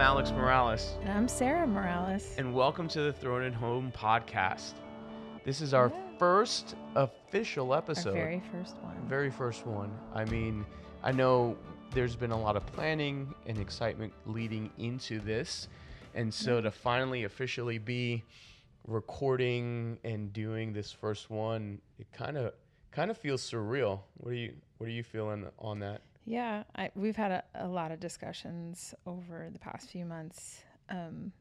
I'm Alex Morales, And I'm Sarah Morales. and welcome to the Throne and Home podcast. This is our Yeah. first official Our episode. very first one. very first one. I mean, I know there's been a lot of planning and excitement leading into this. And so mm-hmm. to finally officially be recording and doing this first one, it kind of kind of feels surreal. What are you what are you feeling on that? Yeah, I, we've had a, a lot of discussions over the past few months. Um,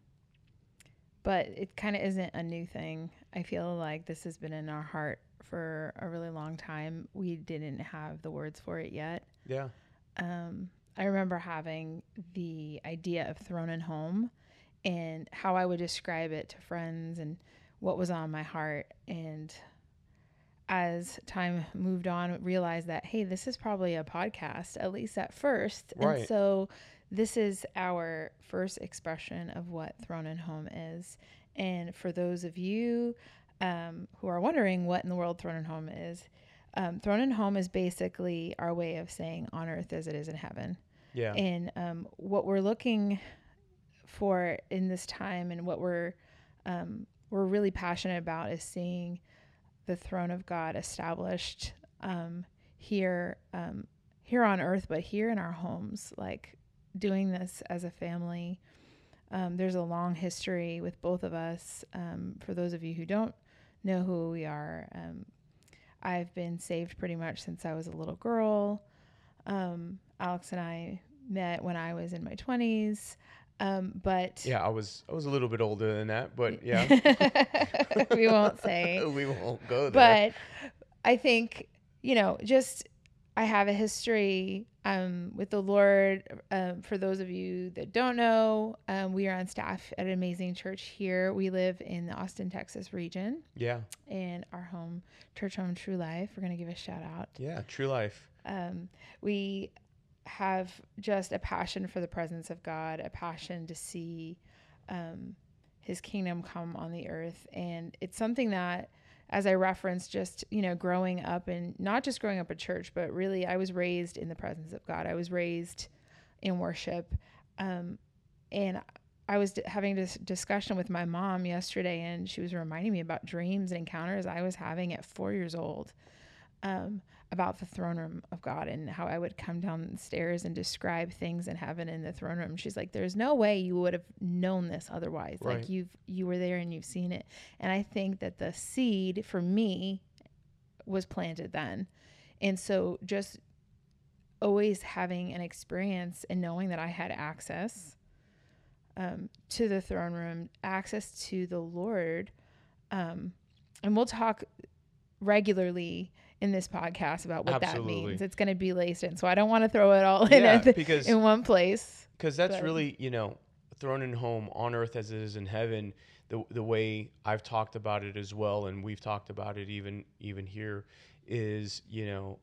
but it kind of isn't a new thing. I feel like this has been in our heart for a really long time. We didn't have the words for it yet. Yeah. um, I remember having the idea of Throne and Home and how I would describe it to friends and what was on my heart. And as time moved on, realized that, hey, this is probably a podcast, at least at first. Right. And so this is our first expression of what Throne and Home is. And for those of you um, who are wondering what in the world Throne and Home is, um, Throne and Home is basically our way of saying on earth as it is in heaven. Yeah. And um, what we're looking for in this time and what we're um, we're really passionate about is seeing the throne of God established um, here um, here on earth, but here in our homes, like doing this as a family. Um, there's a long history with both of us. Um, for those of you who don't know who we are, um, I've been saved pretty much since I was a little girl. Um, Alex and I met when I was in my 20s. Um, but yeah, I was I was a little bit older than that, but yeah. we won't say. we won't go there. But I think, you know, just I have a history um, with the Lord. Um, for those of you that don't know, um, we are on staff at an amazing church here. We live in the Austin, Texas region, yeah. and our home, Church Home True Life. We're going to give a shout out. Yeah, true life. Um, we have just a passion for the presence of God, a passion to see um, His kingdom come on the earth, and it's something that, as I referenced, just you know, growing up and not just growing up at church, but really, I was raised in the presence of God. I was raised in worship, um, and I was d- having this discussion with my mom yesterday, and she was reminding me about dreams and encounters I was having at four years old um, about the throne room of God and how I would come downstairs and describe things in heaven in the throne room. She's like, "There's no way you would have known this otherwise. Right. Like you've you were there and you've seen it." And I think that the seed for me was planted then, and so just always having an experience and knowing that I had access um, to the throne room, access to the Lord, um, and we'll talk regularly in this podcast about what Absolutely. that means. It's going to be laced in, so I don't want to throw it all in Yeah, because in one place. because that's But- really you know Throne and Home on earth as it is in heaven the the way I've talked about it as well and we've talked about it even even here is you know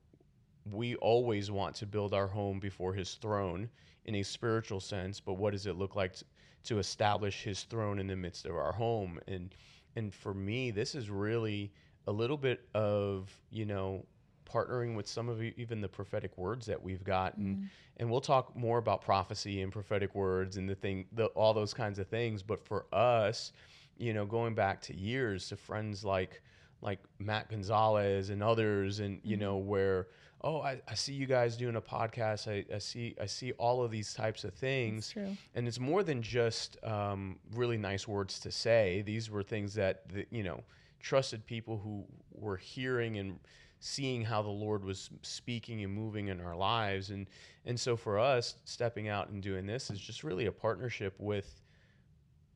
we always want to build our home before his throne in a spiritual sense but what does it look like to, to establish his throne in the midst of our home and and for me this is really a little bit of you know partnering with some of even the prophetic words that we've got and and we'll talk more about prophecy and prophetic words and the thing the, all those kinds of things. But for us you know going back to years to friends like like matt gonzalez and others and you know where oh I, I see you guys doing a podcast. I, I see i see all of these types of things. And it's more than just um, really nice words to say. These were things that the, you know trusted people who were hearing and seeing how the Lord was speaking and moving in our lives, and and so for us, stepping out and doing this is just really a partnership with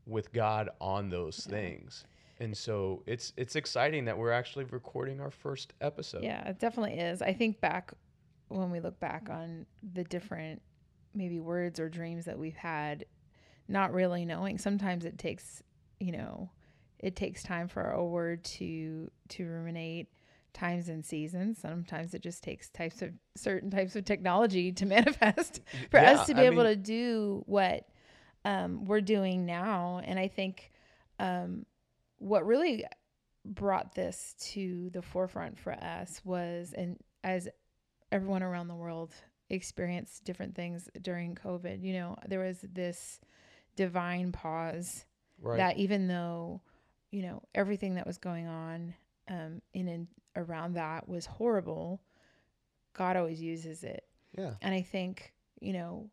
with God on those Yeah. things. And so it's it's exciting that we're actually recording our first episode. Yeah, it definitely is. I think back when we look back on the different maybe words or dreams that we've had, not really knowing. Sometimes it takes, you know, it takes time for a word to to ruminate times and seasons. Sometimes it just takes types of certain types of technology to manifest for Yeah, us to be I able mean- to do what um, we're doing now. And I think um, what really brought this to the forefront for us was, and as everyone around the world experienced different things during COVID. You know, there was this divine pause Right. that even though, you know, everything that was going on um, in and around that was horrible, God always uses it. yeah. And I think, you know,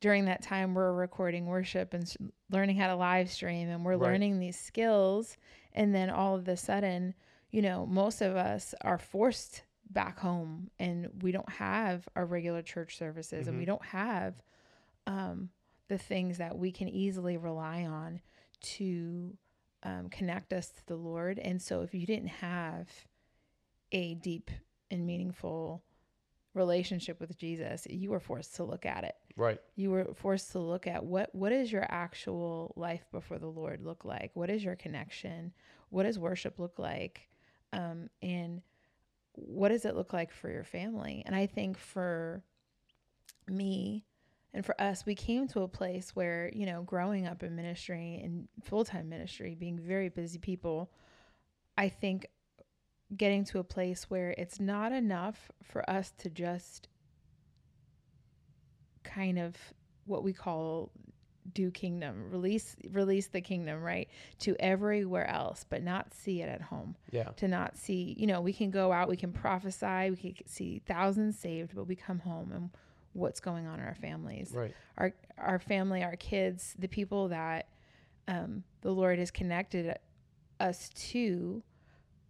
during that time we're recording worship and learning how to live stream and we're Right. learning these skills. And then all of a sudden, you know, most of us are forced back home and we don't have our regular church services and we Mhm. don't have um, the things that we can easily rely on to um, connect us to the Lord. And so if you didn't have a deep and meaningful relationship with Jesus, you were forced to look at it. Right. You were forced to look at what what is your actual life before the Lord look like? What is your connection? What does worship look like? Um, and what does it look like for your family? And I think for me and for us, we came to a place where, you know, growing up in ministry and full time ministry, being very busy people, I think getting to a place where it's not enough for us to just kind of what we call do kingdom release release the kingdom right to everywhere else but not see it at home Yeah. to not see you know we can go out we can prophesy we can see thousands saved but we come home and what's going on in our families Right. our our family, our kids, the people that um, the Lord has connected us to.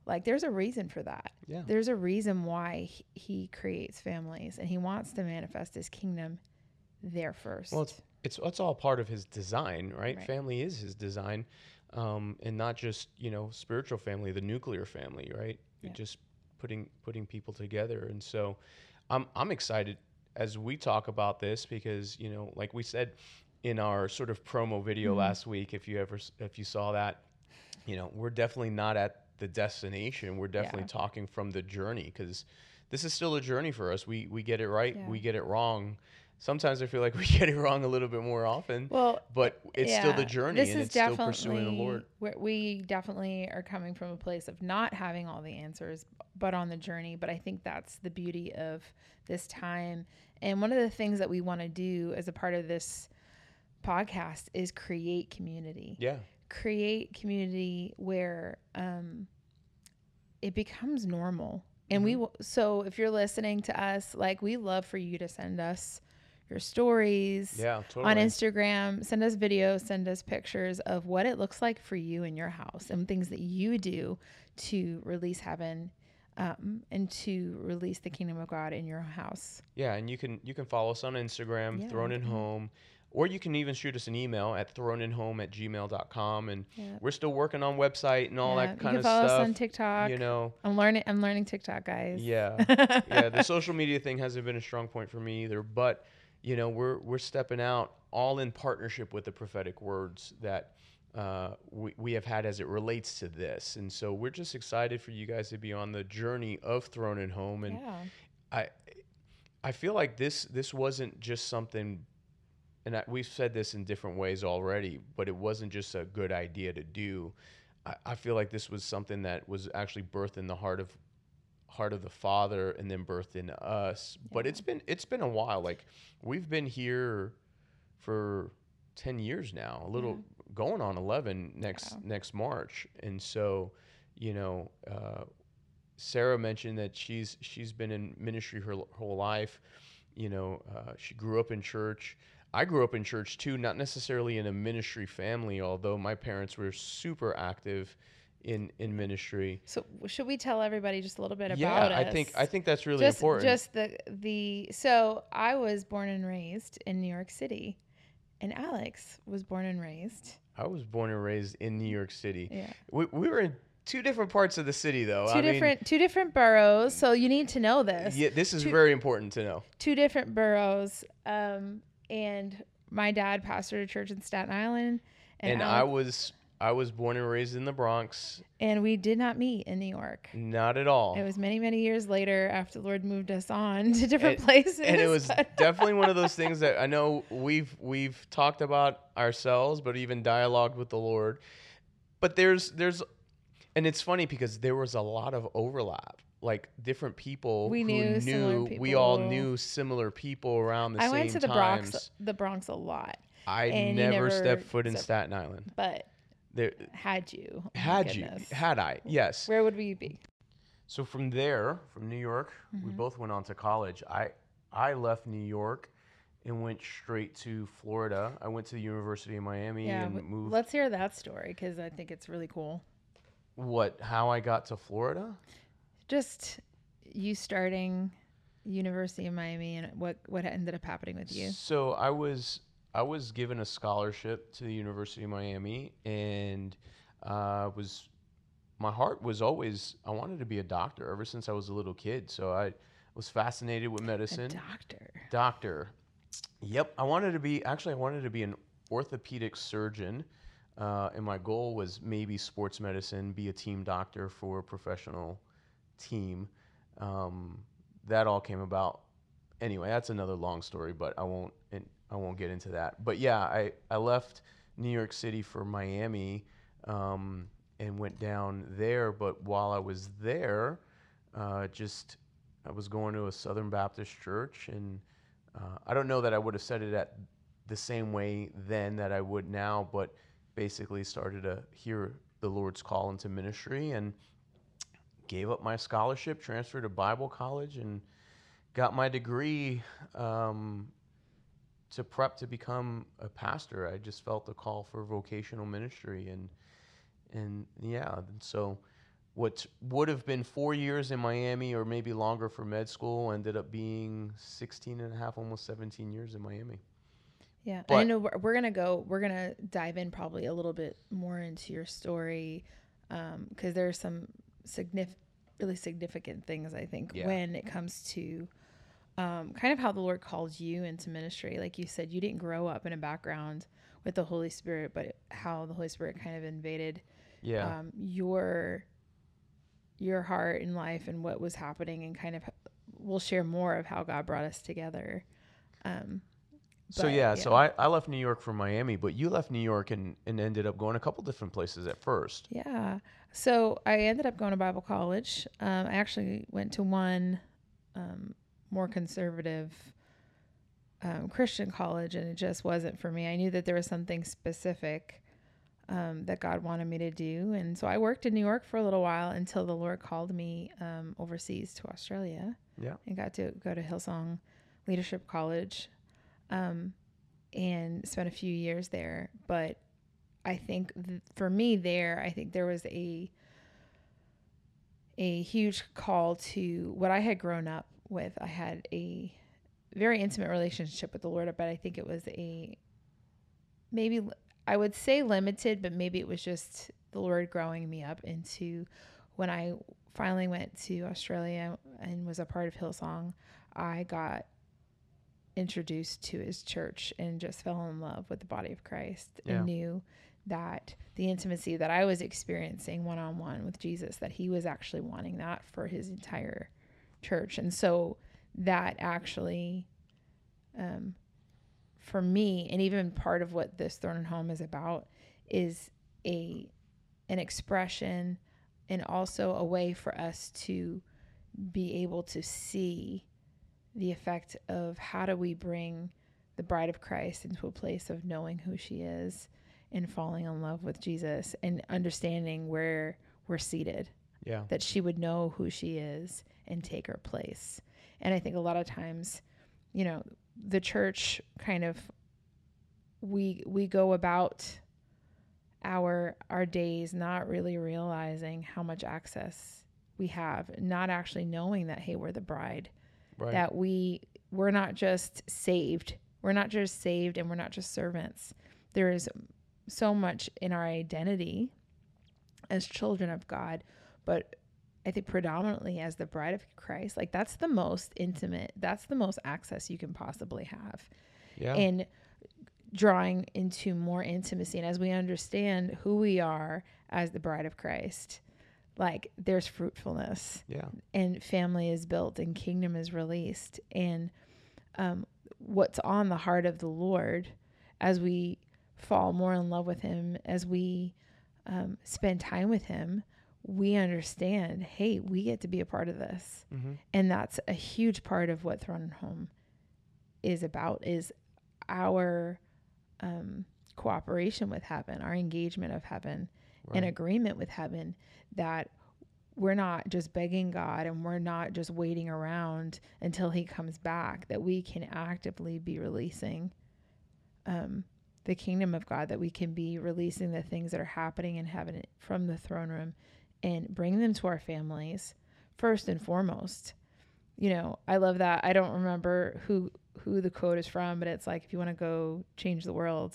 Like, there's a reason for that. Yeah. There's a reason why he, he creates families, and He wants to manifest His kingdom there first. Well, it's it's it's all part of his design, right? Right. Family is his design, um, and not just you know spiritual family, the nuclear family, right? Yeah. Just putting putting people together, and so I'm I'm excited as we talk about this because you know, like we said in our sort of promo video Mhm. last week, if you ever if you saw that, you know, we're definitely not at the destination. We're definitely Yeah. talking from the journey because this is still a journey for us. We we get it right, Yeah. we get it wrong. Sometimes I feel like we get it wrong a little bit more often, well, but it's still the journey This and is it's still definitely pursuing the Lord. we definitely are coming from a place of not having all the answers, but on the journey. But I think that's the beauty of this time. And one of the things that we want to do as a part of this podcast is create community. Yeah. Create community where um, it becomes normal. And we Mhm. will, so if you're listening to us, like we love for you to send us your stories Yeah, totally. on Instagram. Send us videos, send us pictures of what it looks like for you in your house and things that you do to release heaven um, and to release the kingdom of God in your house. Yeah, and you can you can follow us on Instagram, Yeah, Thrown in. Home, or you can even shoot us an email at throneninhome at gmail.com. And Yeah. we're still working on website and all Yeah, that kind you of can follow stuff. us on TikTok. You know, I'm learning. I'm learning TikTok, guys. yeah, yeah. The social media thing hasn't been a strong point for me either, but you know, we're we're stepping out all in partnership with the prophetic words that uh, we we have had as it relates to this, and so we're just excited for you guys to be on the journey of Throne and Home and. yeah. I I feel like this this wasn't just something, and I, we've said this in different ways already, but it wasn't just a good idea to do. I, I feel like this was something that was actually birthed in the heart of heart of the Father and then birthed in us. But it's been it's been a while. Like we've been here for ten years now, a little going on eleven next Wow. next March, and so you know. Uh, Sarah mentioned that she's she's been in ministry her whole life. You know, uh, she grew up in church. I grew up in church too, not necessarily in a ministry family, although my parents were super active in in ministry. So should we tell everybody just a little bit yeah, about I think I think that's really just, important. Just the the so I was born and raised in New York City, and Alex was born and raised. I was born and raised in New York City. Yeah. We, we were in two different parts of the city, though. two I different two different boroughs. So you need to know this. yeah, this is two- very important to know. Two different boroughs. Um, and my dad pastored a church in Staten Island, and, And, I was I was born and raised in the Bronx. and we did not meet in New York. Not at all. It was many many years later after the Lord moved us on to different And- places. and it was definitely one of those things that I know we've we've talked about ourselves, but even dialogued with the Lord. But there's there's, and it's funny because there was a lot of overlap. like different people We who knew similar we all knew similar people around the I same I went to the times. Bronx, the Bronx a lot, I never, never stepped foot in stepped- Staten Island. but There had you? Oh had you had I yes. Where would we be? So from there, from New York, we Mhm. both went on to college. I I left New York and went straight to Florida. I went to the University of Miami Yeah, and moved. let's hear that story because I think it's really cool. what? How I got to Florida? Just you starting University of Miami and what what ended up happening with you. So I was I was given a scholarship to the University of Miami, and uh, was my heart was always I wanted to be a doctor ever since I was a little kid. So I was fascinated with A medicine. doctor. Doctor. Yep, I wanted to be actually I wanted to be an orthopedic surgeon, uh, and my goal was maybe sports medicine, be a team doctor for a professional team. Um, that all came about. Anyway, that's another long story, but I won't and I won't get into that. But yeah, I I left New York City for Miami, um, and went down there. But while I was there, uh, just I was going to a Southern Baptist church, and uh, I don't know that I would have said it at the same way then that I would now, but basically started to hear the Lord's call into ministry and gave up my scholarship, transferred to Bible college, and got my degree um, to prep to become a pastor. I just felt the call for vocational ministry, and and yeah, and so what would have been four years in Miami or maybe longer for med school ended up being 16 and a half, almost 17 years in Miami. Yeah, I know we're, we're gonna go. We're gonna dive in probably a little bit more into your story um, because there are some significant, really significant things I think Yeah. when it comes to um, kind of how the Lord called you into ministry. Like you said, you didn't grow up in a background with the Holy Spirit, but how the Holy Spirit kind of invaded Yeah. um, your your heart and life and what was happening, and kind of we'll share more of how God brought us together. Um, so but, yeah, so. I, I left New York for Miami, but you left New York and, and ended up going a couple different places at first. Yeah. So I ended up going to Bible college. Um, I actually went to one um, more conservative um, Christian college, and it just wasn't for me. I knew that there was something specific um, that God wanted me to do. And so I worked in New York for a little while until the Lord called me um, overseas to Australia. Yeah. And got to go to Hillsong Leadership College um, and spent a few years there. But I think th- for me there, I think there was a a huge call to what I had grown up with. I had a very intimate relationship with the Lord, but I think it was a maybe I would say limited, but maybe it was just the Lord growing me up into when I finally went to Australia and was a part of Hillsong, I got introduced to his church and just fell in love with the body of Christ Yeah. and knew that the intimacy that I was experiencing one on one with Jesus, that he was actually wanting that for his entire church. And so that actually, um, for me, and even part of what this Throne and Home is about, is a an expression and also a way for us to be able to see the effect of how do we bring the bride of Christ into a place of knowing who she is and falling in love with Jesus and understanding where we're seated Yeah. that she would know who she is and take her place. And I think a lot of times, you know, the church kind of we we go about our our days not really realizing how much access we have, not actually knowing that hey, we're the bride, Right. that we we're not just saved. We're not just saved and we're not just servants. There is so much in our identity as children of God, but I think predominantly as the bride of Christ, like that's the most intimate, that's the most access you can possibly have yeah. in drawing into more intimacy. And as we understand who we are as the bride of Christ, like there's fruitfulness yeah. and family is built and kingdom is released and um, what's on the heart of the lord as we fall more in love with him as we um, spend time with him we understand, hey, we get to be a part of this. Mm-hmm. And that's a huge part of what Throne and Home is about is our um, cooperation with heaven, our engagement of heaven, Right. an agreement with heaven that we're not just begging God and we're not just waiting around until he comes back, that we can actively be releasing um, the kingdom of God, that we can be releasing the things that are happening in heaven from the throne room and bring them to our families first and foremost. You know, I love that. I don't remember who who the quote is from, but it's like if you want to go change the world,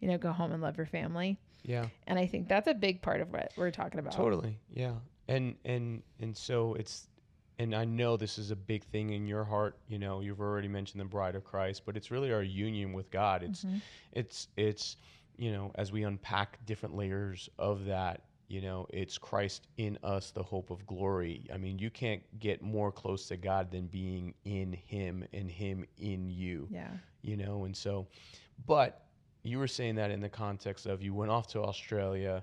you know, go home and love your family. yeah. And I think that's a big part of what we're talking about. Totally. Yeah. And and and so it's and I know this is a big thing in your heart, you know, you've already mentioned the bride of Christ, but it's really our union with God. It's Mhm. it's it's you know, as we unpack different layers of that, you know, it's Christ in us, the hope of glory. I mean, you can't get more close to God than being in him and him in you Yeah. you know and so but you were saying that in the context of you went off to australia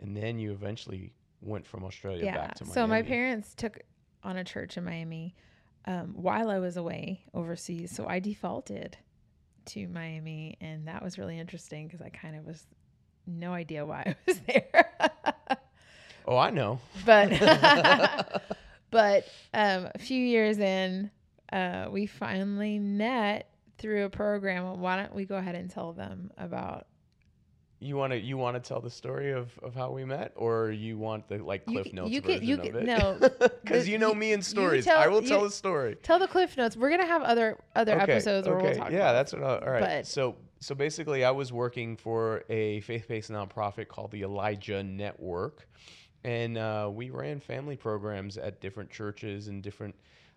and then you eventually went from australia Yeah. back to miami So my parents took on a church in Miami um, while I was away overseas. So I defaulted to Miami, and that was really interesting because I kind of was no idea why I was there. oh i know but but um, a few years in, uh, we finally met through a program. Why don't we go ahead and tell them about? you want to you want to tell the story of, of how we met or you want the like cliff c- notes you version could- you of could- it no, because you know you- me in you stories tell- i will tell you- a story Tell the cliff notes. We're gonna have other other Okay, episodes where we'll talk. Yeah, that's what. I, all right. But- so so basically, I was working for a faith-based nonprofit called the Elijah Network, and uh, we ran family programs at different churches and different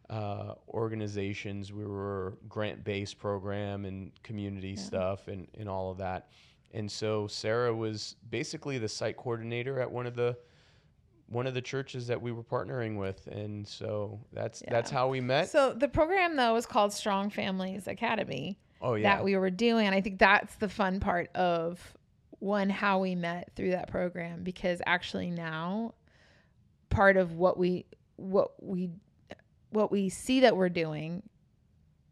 uh, organizations. We were grant-based program and community stuff and and all of that. And so Sarah was basically the site coordinator at one of the one of the churches that we were partnering with, and so that's that's how we met. So the program though was called Strong Families Academy oh yeah, that we were doing, and I think that's the fun part of one how we met through that program because actually now part of what we what we what we see that we're doing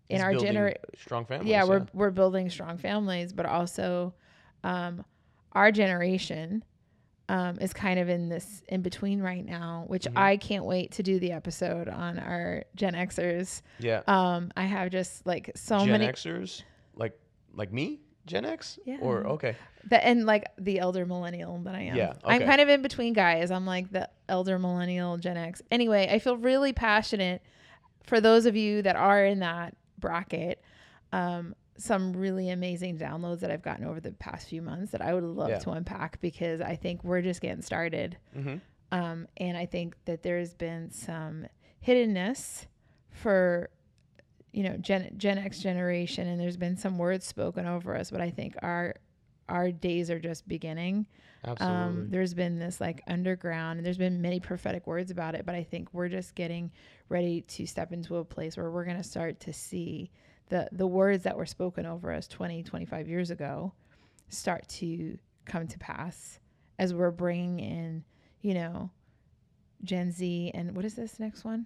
in our generation strong families. yeah, we're we're building strong families, but also um, our generation um, is kind of in this in between right now, which Mhm. I can't wait to do the episode on our Gen Xers. yeah. Um, I have just like so Gen many Gen Xers, like like me, Gen X, Yeah. or okay, that and like the elder millennial that I am. Yeah, I'm kind of in between guys. I'm like the elder millennial Gen X. Anyway, I feel really passionate for those of you that are in that bracket. Um, some really amazing downloads that I've gotten over the past few months that I would love Yeah. to unpack because I think we're just getting started. mm-hmm. Um, and I think that there's been some hiddenness for you know Gen Gen X generation, and there's been some words spoken over us. But I think our our days are just beginning. absolutely. Um, there's been this like underground, and there's been many prophetic words about it. But I think we're just getting ready to step into a place where we're going to start to see the the words that were spoken over us 20, 25 years ago start to come to pass as we're bringing in, you know, Gen Z and what is this next one?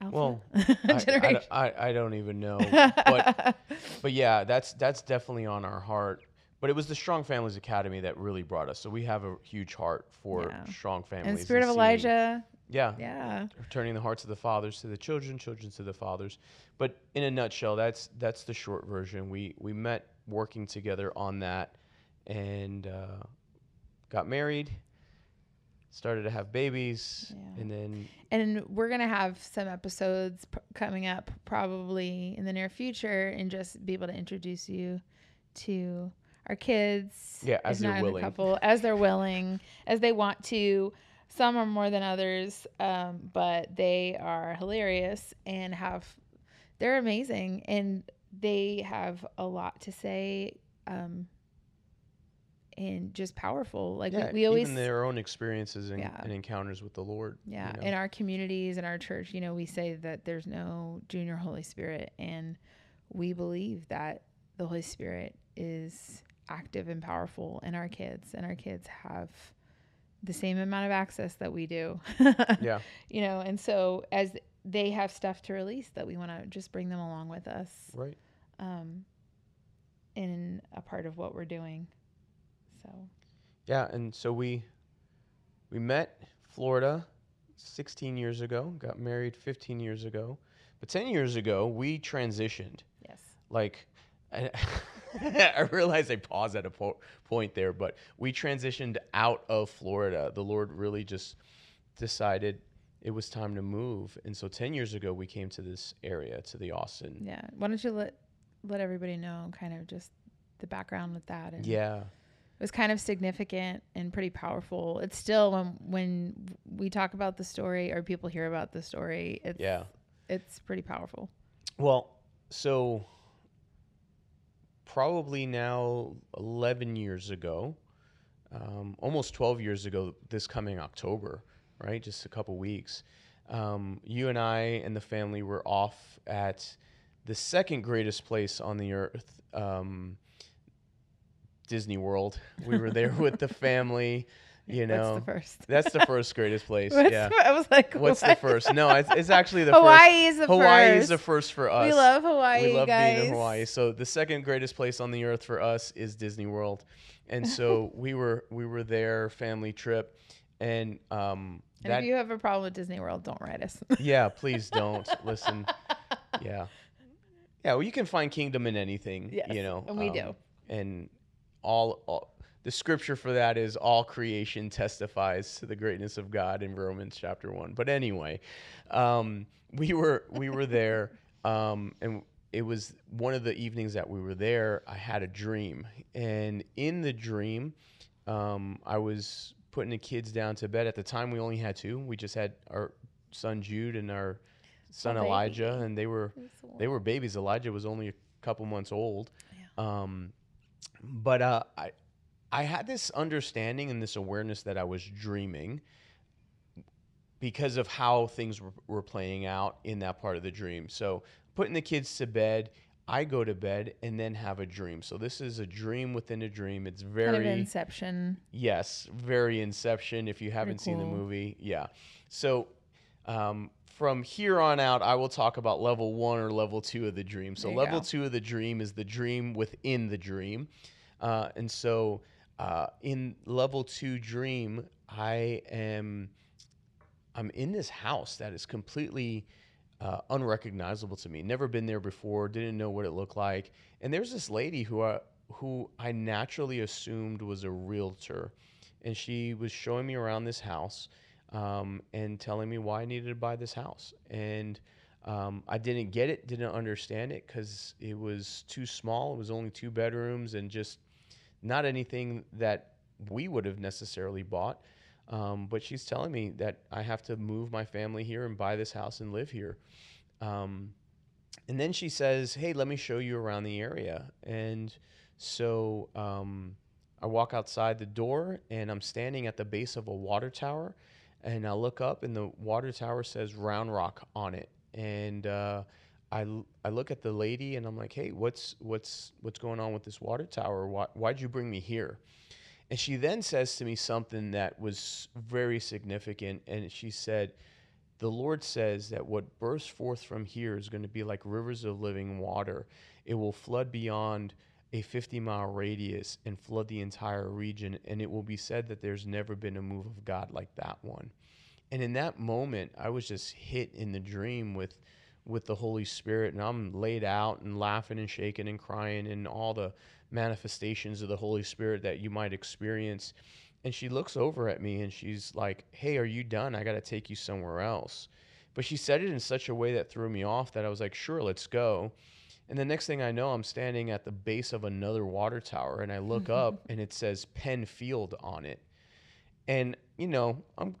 Alpha? Well, I. I, I, I don't even know, but but yeah, that's that's definitely on our heart. But it was the Strong Families Academy that really brought us. So we have a huge heart for Yeah. strong families. and Spirit of seeing- Elijah. Yeah, Yeah. turning the hearts of the fathers to the children, children to the fathers. But in a nutshell, that's that's the short version. We we met working together on that, and uh, got married, started to have babies, Yeah. and then And we're going to have some episodes p- coming up probably in the near future and just be able to introduce you to our kids. Yeah, as they're willing. couple, as they're willing, as they want to. Some are more than others, um, but they are hilarious and have, they're amazing and they have a lot to say um, and just powerful. Like yeah, we, we always even their own experiences and, Yeah. and encounters with the Lord. you Yeah, know. in our communities, in our church, you know, we say that there's no junior Holy Spirit, and we believe that the Holy Spirit is active and powerful in our kids, and our kids have the same amount of access that we do. Yeah. You know, and so as they have stuff to release that we want to just bring them along with us Right. um, in a part of what we're doing. So Yeah, and so we we met Florida 16 years ago, got married 15 years ago. But 10 years ago, we transitioned. yes, Like I, I realize I paused at a po- point there, but we transitioned out of Florida. The Lord really just decided it was time to move. And so 10 years ago, we came to this area, to the Austin. yeah. Why don't you let let everybody know kind of just the background with that? And Yeah. it was kind of significant and pretty powerful. It's still when when we talk about the story or people hear about the story, it's Yeah. it's pretty powerful. Well, so probably now 11 years ago, um, almost 12 years ago, this coming October, right? Just a couple weeks, um, you and I and the family were off at the second greatest place on the earth, um, Disney World. We were there with the family. You know, What's the first? that's the first greatest place. What's yeah. the- I was like, What's the what? first? No, it's, it's actually the first. Hawaii is the Hawaii first. is the first for us. We love Hawaii, We love guys. being in Hawaii. So the second greatest place on the earth for us is Disney World, and so we were we were there family trip, and um And that if you have a problem with Disney World, don't write us. yeah please don't listen yeah yeah well you can find kingdom in anything Yes, you know and we um, do. and all, all the scripture for that is all creation testifies to the greatness of God in Romans chapter one. But anyway, um, we were we were there, um, and it was one of the evenings that we were there. I had a dream, and in the dream, um, I was putting the kids down to bed. At the time, we only had two. We just had our son Jude and our son. Elijah, and they were they were babies. Elijah was only a couple months old. Um, but uh, I, I had this understanding and this awareness that I was dreaming because of how things were, were playing out in that part of the dream. So putting the kids to bed, I go to bed and then have a dream. So this is a dream within a dream. It's very kind of Inception. Yes, very Inception. If you haven't seen the movie, yeah. So um, from here on out, I will talk about level one or level two of the dream. So level go. two of the dream is the dream within the dream, uh, and so uh, in level two dream, I am I'm in this house that is completely uh, unrecognizable to me. Never been there before. Didn't know what it looked like. And there's this lady who I who I naturally assumed was a realtor, and she was showing me around this house um, and telling me why I needed to buy this house. And um, I didn't get it, didn't understand it because it was too small. It was only two bedrooms and just not anything that we would have necessarily bought. Um, but she's telling me that I have to move my family here and buy this house and live here. Um, and then she says, Hey, let me show you around the area. And so um, I walk outside the door and I'm standing at the base of a water tower. And I look up and the water tower says Round Rock on it. And uh, I, I look at the lady and I'm like, Hey, what's, what's, what's going on with this water tower? Why, why'd you bring me here? And she then says to me something that was very significant. And she said, The Lord says that what bursts forth from here is going to be like rivers of living water. It will flood beyond a 50 mile radius and flood the entire region. And it will be said that there's never been a move of God like that one. And in that moment, I was just hit in the dream with with the Holy Spirit, and I'm laid out and laughing and shaking and crying and all the manifestations of the Holy Spirit that you might experience. And she looks over at me and she's like, Hey, are you done? I got to take you somewhere else. But she said it in such a way that threw me off that I was like, Sure, let's go. And the next thing I know, I'm standing at the base of another water tower and I look up and it says Penn Field on it. And, you know, I'm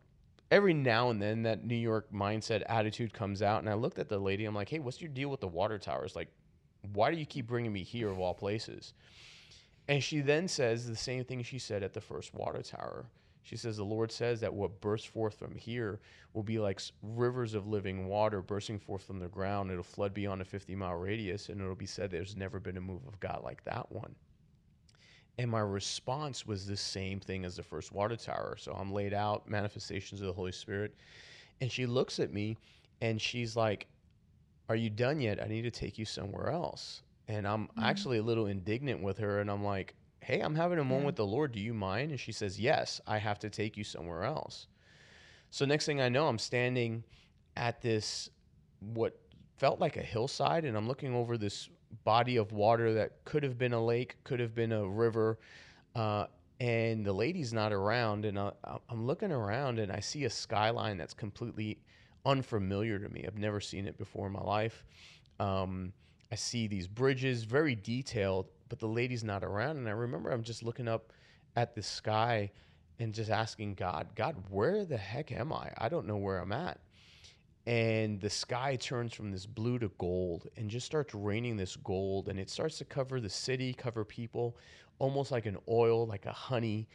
every now and then that New York mindset attitude comes out. And I looked at the lady. I'm like, hey, what's your deal with the water towers? Like, why do you keep bringing me here of all places? And she then says the same thing she said at the first water tower. She says, The Lord says that what bursts forth from here will be like rivers of living water bursting forth from the ground. It'll flood beyond a 50 mile radius, and it'll be said there's never been a move of God like that one. And my response was the same thing as the first water tower. So I'm laid out, manifestations of the Holy Spirit. And she looks at me and she's like, Are you done yet? I need to take you somewhere else. And I'm Mm. actually a little indignant with her. And I'm like, Hey, I'm having a moment Yeah. with the Lord. Do you mind? And she says, Yes, I have to take you somewhere else. So next thing I know, I'm standing at this, what felt like a hillside, and I'm looking over this body of water that could have been a lake, could have been a river. Uh, and the lady's not around, and I, I'm looking around, and I see a skyline that's completely unfamiliar to me. I've never seen it before in my life. Um, I see these bridges, very detailed, but the lady's not around. And I remember I'm just looking up at the sky and just asking God, God, where the heck am I? I don't know where I'm at. And the sky turns from this blue to gold and just starts raining this gold. And it starts to cover the city, cover people, almost like an oil, like a honey.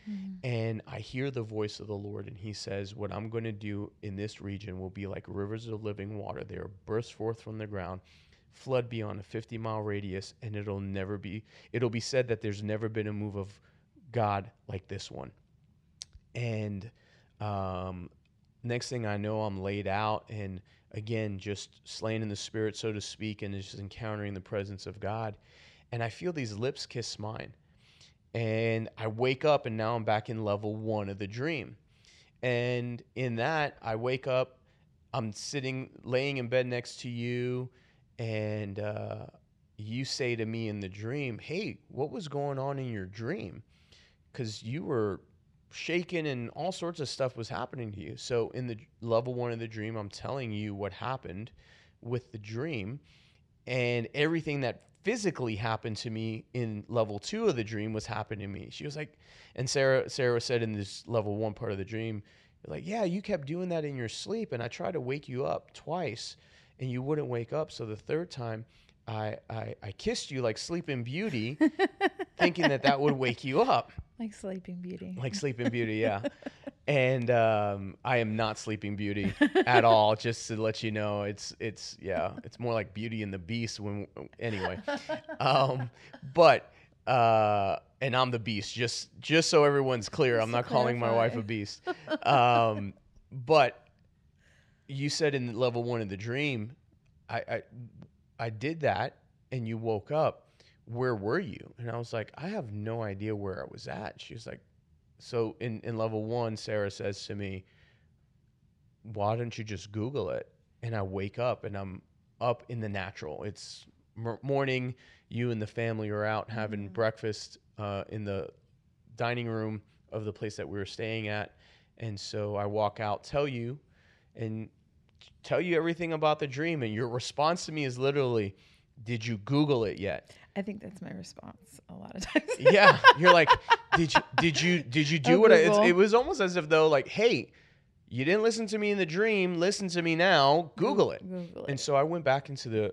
And I hear the voice of the Lord, and He says, What I'm going to do in this region will be like rivers of living water. They are burst forth from the ground, flood beyond a 50 mile radius, and it'll never be, it'll be said that there's never been a move of God like this one. And um, next thing I know, I'm laid out and again, just slain in the spirit, so to speak, and just encountering the presence of God. And I feel these lips kiss mine. And I wake up, and now I'm back in level one of the dream. And in that, I wake up, I'm sitting, laying in bed next to you, and uh, you say to me in the dream, Hey, what was going on in your dream? Because you were shaken and all sorts of stuff was happening to you. So in the level one of the dream, I'm telling you what happened with the dream, and everything that physically happened to me in level two of the dream was happening to me. She was like, and Sarah Sarah said in this level one part of the dream, like, yeah, you kept doing that in your sleep, and I tried to wake you up twice, and you wouldn't wake up. So the third time. I, I, I kissed you like Sleeping Beauty, thinking that that would wake you up Like Sleeping Beauty. like Sleeping Beauty, yeah. And um, I am not Sleeping Beauty at all. Just to let you know, it's it's yeah, it's more like Beauty and the Beast. When anyway, um, but uh, and I'm the Beast. Just just so everyone's clear, I'm not calling my wife a beast. Um, but you said in level one of the dream, I, I I did that, and you woke up. Where were you? And I was like, I have no idea where I was at. She was like, so in, in level one, Sarah says to me, why don't you just Google it? And I wake up and I'm up in the natural. It's m- morning. You and the family are out having Mhm. breakfast uh, in the dining room of the place that we were staying at. And so I walk out, tell you, and tell you everything about the dream. And your response to me is literally, did you Google it yet? I think that's my response a lot of times. yeah you're like did you did you did you do Oh, what I, it's, it was almost as if though like hey you didn't listen to me in the dream listen to me now google it Google it. and so i went back into the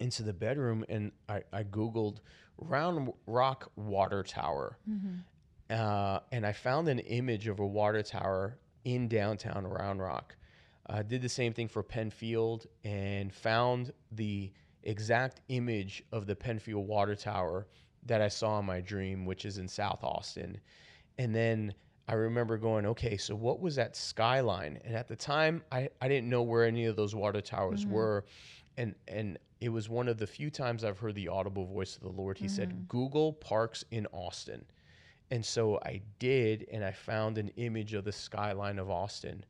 into the bedroom and i i googled round rock water tower Mhm. uh, and I found an image of a water tower in downtown Round Rock. I did the same thing for Penfield and found the exact image of the Penfield water tower that I saw in my dream, which is in South Austin. And then I remember going, okay, so what was that skyline? And at the time, I, I didn't know where any of those water towers Mhm. were. And, and it was one of the few times I've heard the audible voice of the Lord. He said, Mhm. Google parks in Austin. And so I did, and I found an image of the skyline of Austin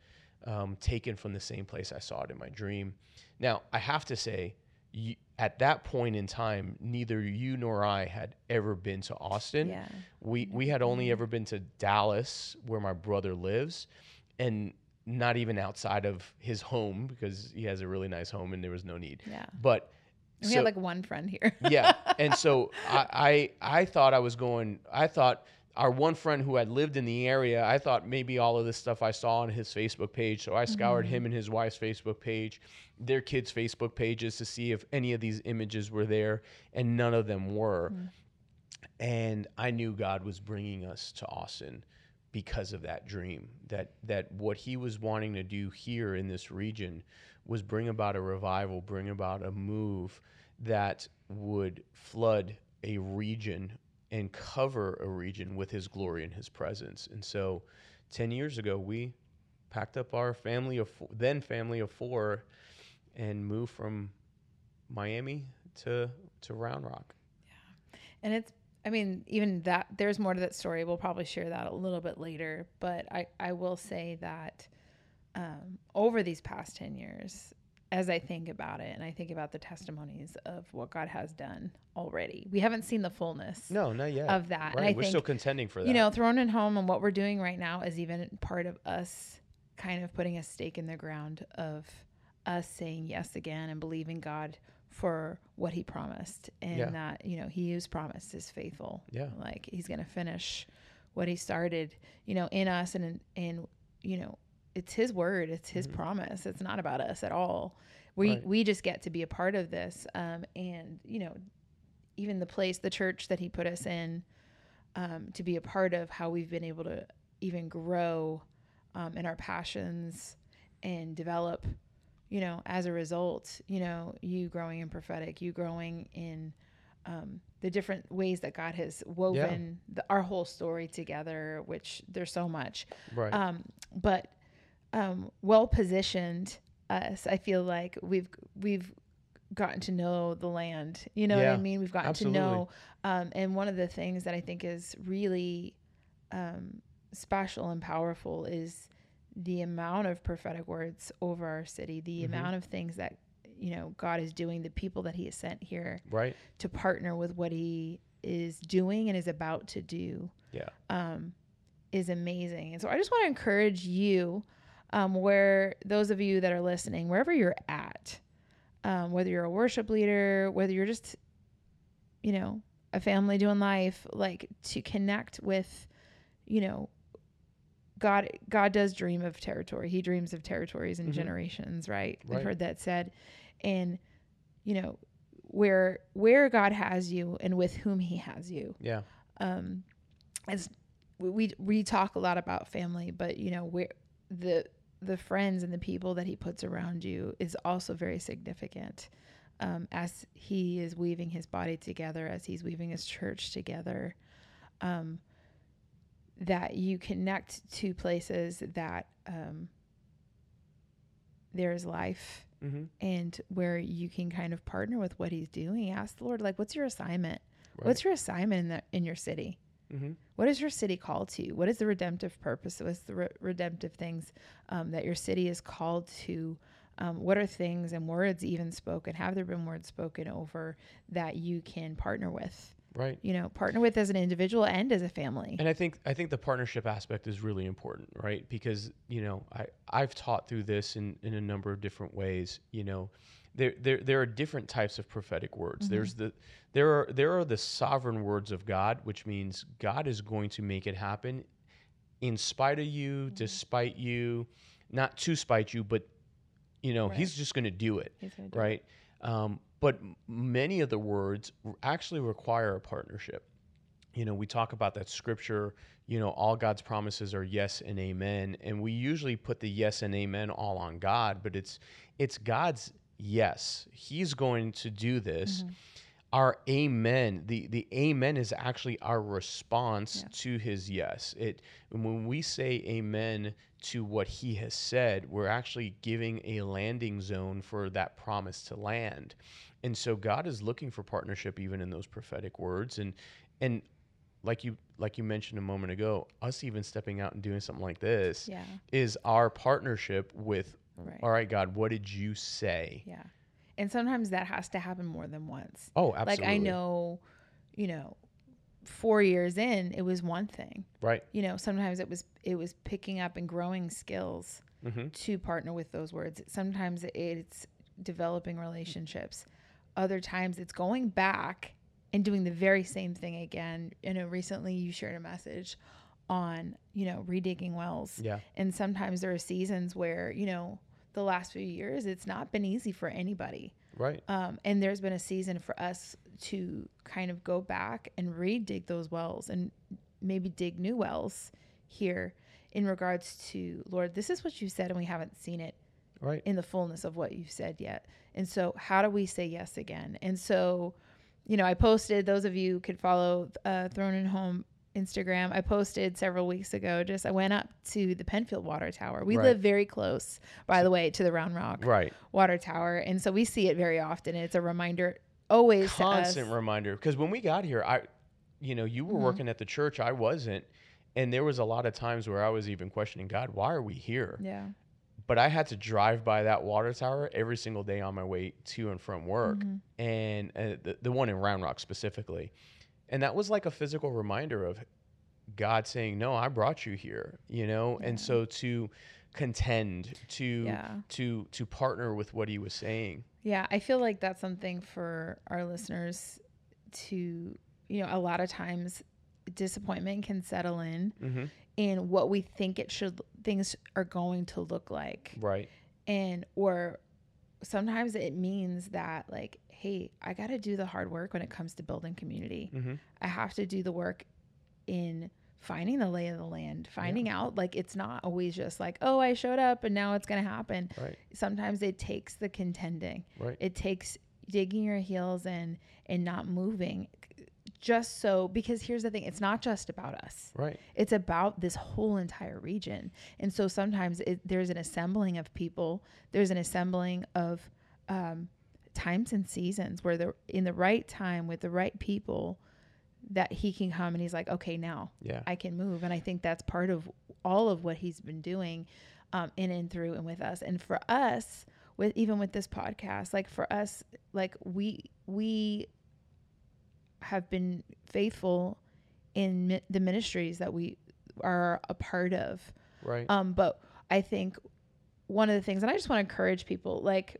um, taken from the same place I saw it in my dream. Now, I have to say, you, at that point in time, neither you nor I had ever been to Austin. yeah. We, we had only ever been to Dallas, where my brother lives, and not even outside of his home because he has a really nice home and there was no need. Yeah. But We so- had like one friend here. yeah and so I, I i thought i was going i thought our one friend who had lived in the area i thought maybe all of this stuff i saw on his facebook page so i scoured Mhm. him and his wife's facebook page their kids facebook pages to see if any of these images were there and none of them were Mhm. and i knew god was bringing us to austin because of that dream that that what he was wanting to do here in this region was bring about a revival bring about a move that would flood a region and cover a region with his glory and his presence. And so 10 years ago, we packed up our family of four, then family of four and moved from Miami to to Round Rock. Yeah. And it's, I mean, even that, there's more to that story. We'll probably share that a little bit later. But I, I will say that um, over these past 10 years, as I think about it and I think about the testimonies of what God has done already, we haven't seen the fullness No, not yet. of that. Right, we're think, still contending for that. you know, Throne and Home and what we're doing right now is even part of us kind of putting a stake in the ground of us saying yes again and believing God for what he promised and Yeah. that, you know, he is promised is faithful. Yeah. Like he's going to finish what he started, you know, in us and, in you know, it's his word, it's his promise. It's not about us at all. We, Mm-hmm. Right. we just get to be a part of this. Um, and, you know, even the place, the church that he put us in, um, to be a part of how we've been able to even grow um, in our passions and develop, you know, as a result, you know, you growing in prophetic, you growing in um, the different ways that God has woven the, our whole story together, which there's so much. right. Um, but um, well positioned us, I feel like we've we've gotten to know the land. You know what I mean? We've gotten absolutely. to know. Um, and one of the things that I think is really um, special and powerful is the amount of prophetic words over our city, the Mhm. amount of things that you know God is doing, the people that He has sent here right. to partner with what He is doing and is about to do Yeah. um, is amazing. And so I just want to encourage you, um, where those of you that are listening, wherever you're at, um, whether you're a worship leader, whether you're just, you know, a family doing life, like to connect with, you know, God. God does dream of territory. He dreams of territories and Mhm. generations. Right? We've Right. heard that said, and you know, where where God has you and with whom He has you Yeah. um as we, we we talk a lot about family but you know where the the friends and the people that he puts around you is also very significant um, as he is weaving his body together as he's weaving his church together um, that you connect to places that um, there is life Mm-hmm. and where you can kind of partner with what he's doing ask the lord like what's your assignment Right. what's your assignment in the in your city mm-hmm. what is your city called to? What is the redemptive purpose? What's the re- redemptive things um, that your city is called to? Um, what are things and words even spoken? Have there been words spoken over that you can partner with? Right. You know, partner with as an individual and as a family. And I think I think the partnership aspect is really important, right? Because you know I I've taught through this in, in a number of different ways. You know, there there there are different types of prophetic words. There's the there are there are the sovereign words of God, which means God is going to make it happen in spite of you, despite you, not to spite you, but you know Right. He's just going to do it He's gonna do it. right? Um, but many of the words actually require a partnership. You know, we talk about that scripture, you know, all God's promises are yes and amen. And we usually put the yes and amen all on God, but it's it's God's yes. He's going to do this. Mm-hmm. Our amen, the the amen is actually our response Yeah. to his yes. It when we say amen to what he has said, we're actually giving a landing zone for that promise to land. And so God is looking for partnership even in those prophetic words and and like you like you mentioned a moment ago, us even stepping out and doing something like this Yeah. is our partnership with Right. all right, God, what did you say? Yeah. And sometimes that has to happen more than once. Oh, absolutely. Like I know, you know, four years in, it was one thing. Right. You know, sometimes it was it was picking up and growing skills hmm to partner with those words. Sometimes it's developing relationships. Other times it's going back and doing the very same thing again. You know, recently you shared a message on, you know, redigging wells. Yeah. And sometimes there are seasons where, you know, the last few years it's not been easy for anybody. Right. Um, and there's been a season for us to kind of go back and redig those wells and maybe dig new wells here in regards to Lord, this is what you said, and we haven't seen it Right. in the fullness of what you've said yet. And so, how do we say yes again? And so, you know, I posted. Those of you could follow uh, Throne and Home Instagram. I posted several weeks ago. Just I went up to the Penfield Water Tower. We Right. live very close, by the way, to the Round Rock Right. Water Tower, and so we see it very often. And it's a reminder always Constant reminder. Because when we got here, I, you know, you were Mhm. working at the church. I wasn't. And there was a lot of times where I was even questioning God, why are we here? Yeah. But I had to drive by that water tower every single day on my way to and from work. Mhm. and uh, the, the one in Round Rock specifically. And that was like a physical reminder of God saying, "No, I brought you here," you know. And so to contend, to Yeah. to to partner with what He was saying. Yeah, I feel like that's something for our listeners to, you know, a lot of times disappointment can settle in Mm-hmm. in what we think it should things are going to look like. Right. And or sometimes it means that like, hey, I got to do the hard work when it comes to building community. Mm-hmm. I have to do the work in finding the lay of the land, finding out like it's not always just like, oh, I showed up and now it's going to happen. Right. Sometimes it takes the contending. Right. It takes digging your heels in and not moving just so because here's the thing, it's not just about us. Right. It's about this whole entire region. And so sometimes it, there's an assembling of people, there's an assembling of um, times and seasons where they're in the right time with the right people that he can come and he's like, okay, now Yeah. I can move. And I think that's part of all of what he's been doing um, in and through and with us. And for us, with even with this podcast, like for us, like we we have been faithful in mi- the ministries that we are a part of. Right. Um, but I think one of the things, and I just want to encourage people, like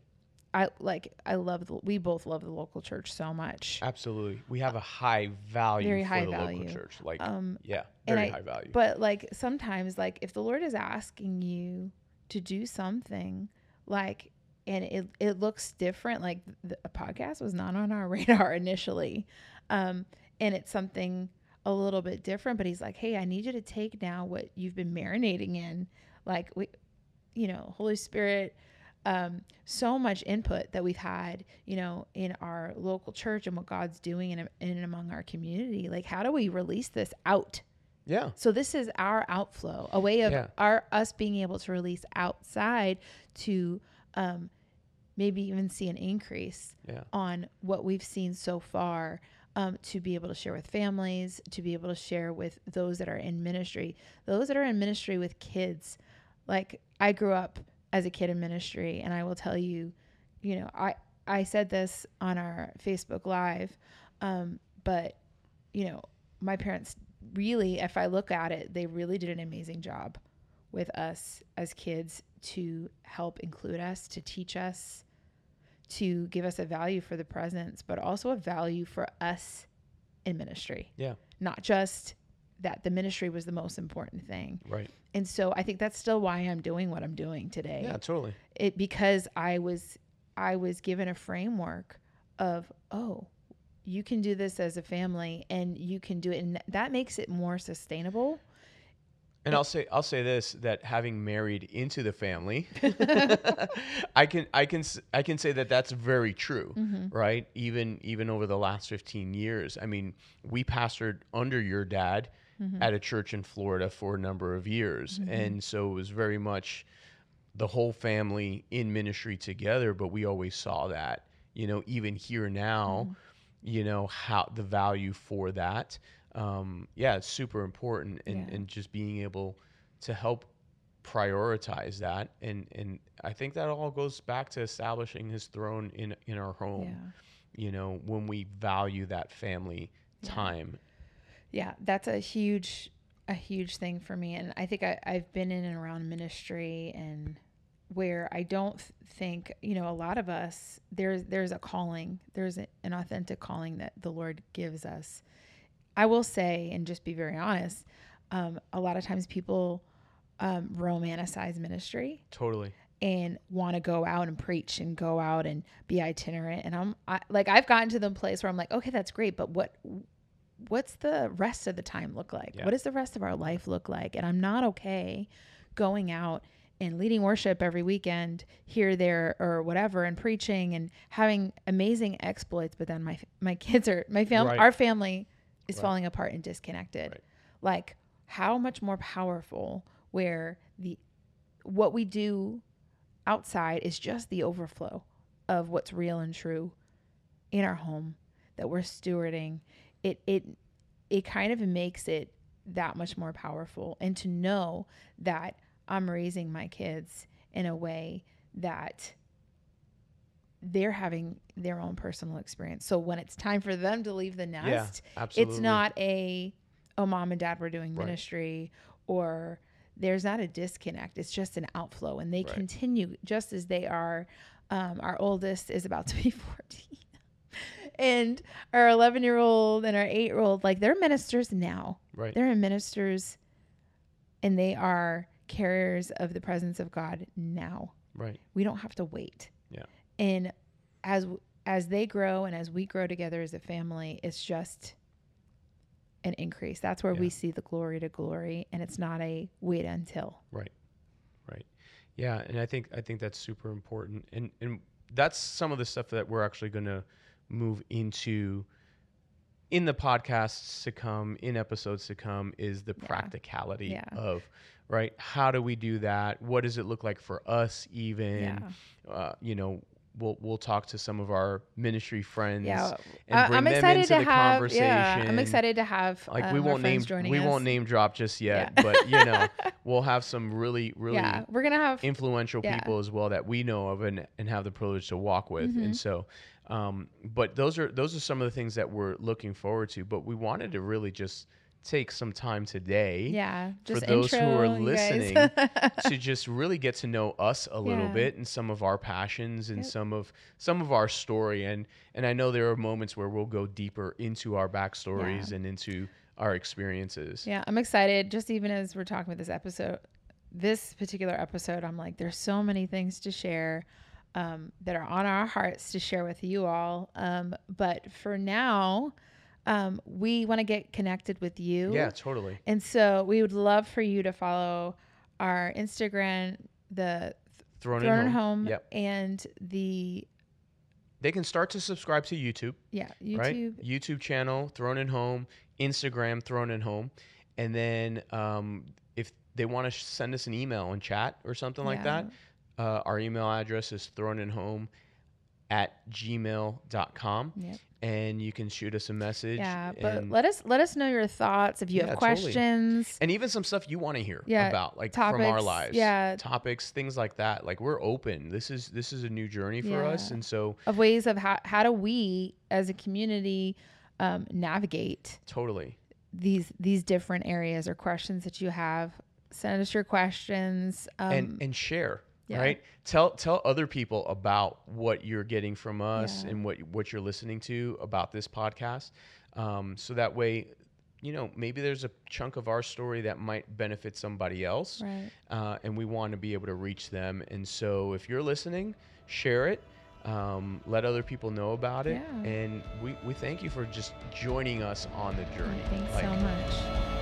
I like I love the, we both love the local church so much. Absolutely. We have a high value Very for high the value. local church. Like, Um, yeah, very I- high value. But like sometimes, like if the Lord is asking you to do something, like, and it it looks different, like the a podcast was not on our radar initially, um, and it's something a little bit different. But He's like, hey, I need you to take now what you've been marinating in, like we, you know, Holy Spirit. Um, so much input that we've had, you know, in our local church and what God's doing in, in and among our community. Like, how do we release this out? yeah. So this is our outflow, a way of Yeah. our us being able to release outside to um, maybe even see an increase Yeah. on what we've seen so far. Um, to be able to share with families, to be able to share with those that are in ministry, those that are in ministry with kids. Like I grew up as a kid in ministry, and I will tell you, you know, I I said this on our Facebook Live, um, but you know, my parents really, if I look at it, they really did an amazing job with us as kids to help include us, to teach us, to give us a value for the presence, but also a value for us in ministry. Yeah. Not just that the ministry was the most important thing. Right. And so I think that's still why I'm doing what I'm doing today Yeah. Totally. it because I was I was given a framework of oh you can do this as a family and you can do it and that makes it more sustainable And I'll say I'll say this that having married into the family, I can I can I can say that that's very true, mm-hmm. right? Even even over the last 15 years. I mean, we pastored under your dad Mm-hmm. at a church in Florida for a number of years. Mm-hmm. And so it was very much the whole family in ministry together, but we always saw that, you know, even here now, mm-hmm. you know, how the value for that. Um, yeah, it's super important and, Yeah. and just being able to help prioritize that. And, and I think that all goes back to establishing his throne in, in our home, yeah you know, when we value that family time. Yeah that's a huge a huge thing for me and I think I, I've been in and around ministry and where I don't think you know a lot of us there's there's a calling there's a, an authentic calling that the Lord gives us I will say, and just be very honest, um, a lot of times people um, romanticize ministry Totally. and want to go out and preach and go out and be itinerant. And I'm I, like, I've gotten to the place where I'm like, okay, that's great, but what what's the rest of the time look like? Yeah. What does the rest of our life look like? And I'm not okay going out and leading worship every weekend here, there, or whatever, and preaching and having amazing exploits. But then my my kids are my family, Right. our family is Right. falling apart and disconnected. Right. Like how much more powerful where the what we do outside is just the overflow of what's real and true in our home that we're stewarding. It it it kind of makes it that much more powerful and to know that I'm raising my kids in a way that they're having their own personal experience. So when it's time for them to leave the nest, absolutely. it's not a oh mom and dad were doing Right. ministry or there's not a disconnect. It's just an outflow and they Right. continue just as they are. Um, our oldest is about to be 14 and our 11 year old and our 8 year old like they're ministers now right. they're ministers and they are carriers of the presence of god now Right. we don't have to wait Yeah. and as as they grow and as we grow together as a family it's just an increase that's where we see the glory to glory and it's not a wait until Right. Right. Yeah, and I think I think that's super important. And and that's some of the stuff that we're actually going to move into in the podcasts to come, in episodes to come is the Yeah. practicality Yeah. of right? How do we do that? What does it look like for us even? yeah Uh, you know, we'll we'll talk to some of our ministry friends yeah and bring i'm them excited into to the have conversation. yeah i'm excited to have Like we um, our won't name we us. won't name drop just yet, Yeah. but you know, we'll have some really really yeah we're gonna have influential people as well that we know of and, and have the privilege to walk with Mhm. and so um, but those are those are some of the things that we're looking forward to but we wanted to really just take some time today yeah just for those who are intro you guys. listening, to just really get to know us a little Yeah. bit and some of our passions and Yep. some of some of our story and and I know there are moments where we'll go deeper into our backstories Yeah. and into our experiences Yeah, I'm excited. Just even as we're talking about this episode, this particular episode, I'm like, there's so many things to share um, that are on our hearts to share with you all. Um, but for now, um, we want to get connected with you. yeah totally And so we would love for you to follow our Instagram, the thrown, Throne and Home, Home, Yep. and the they can start to subscribe to YouTube yeah YouTube. right? YouTube channel, Throne and Home, Instagram, Throne and Home, and then um, if they want to sh- send us an email and chat or something like that, uh, our email address is throne and home at gmail.com Yep. and you can shoot us a message Yeah, but let us let us know your thoughts if you Yeah, have totally. questions. and even some stuff you want to hear Yeah, about like from our lives yeah. topics things like that like we're open this is this is a new journey for us and so of ways of how, how do we as a community um, navigate totally these these different areas or questions that you have send us your questions um, and and share yeah. right tell tell other people about what you're getting from us Yeah. and what what you're listening to about this podcast um, so that way you know maybe there's a chunk of our story that might benefit somebody else right uh, and we want to be able to reach them and so if you're listening share it um, let other people know about it Yeah. and we, we thank you for just joining us on the journey thanks Like, so much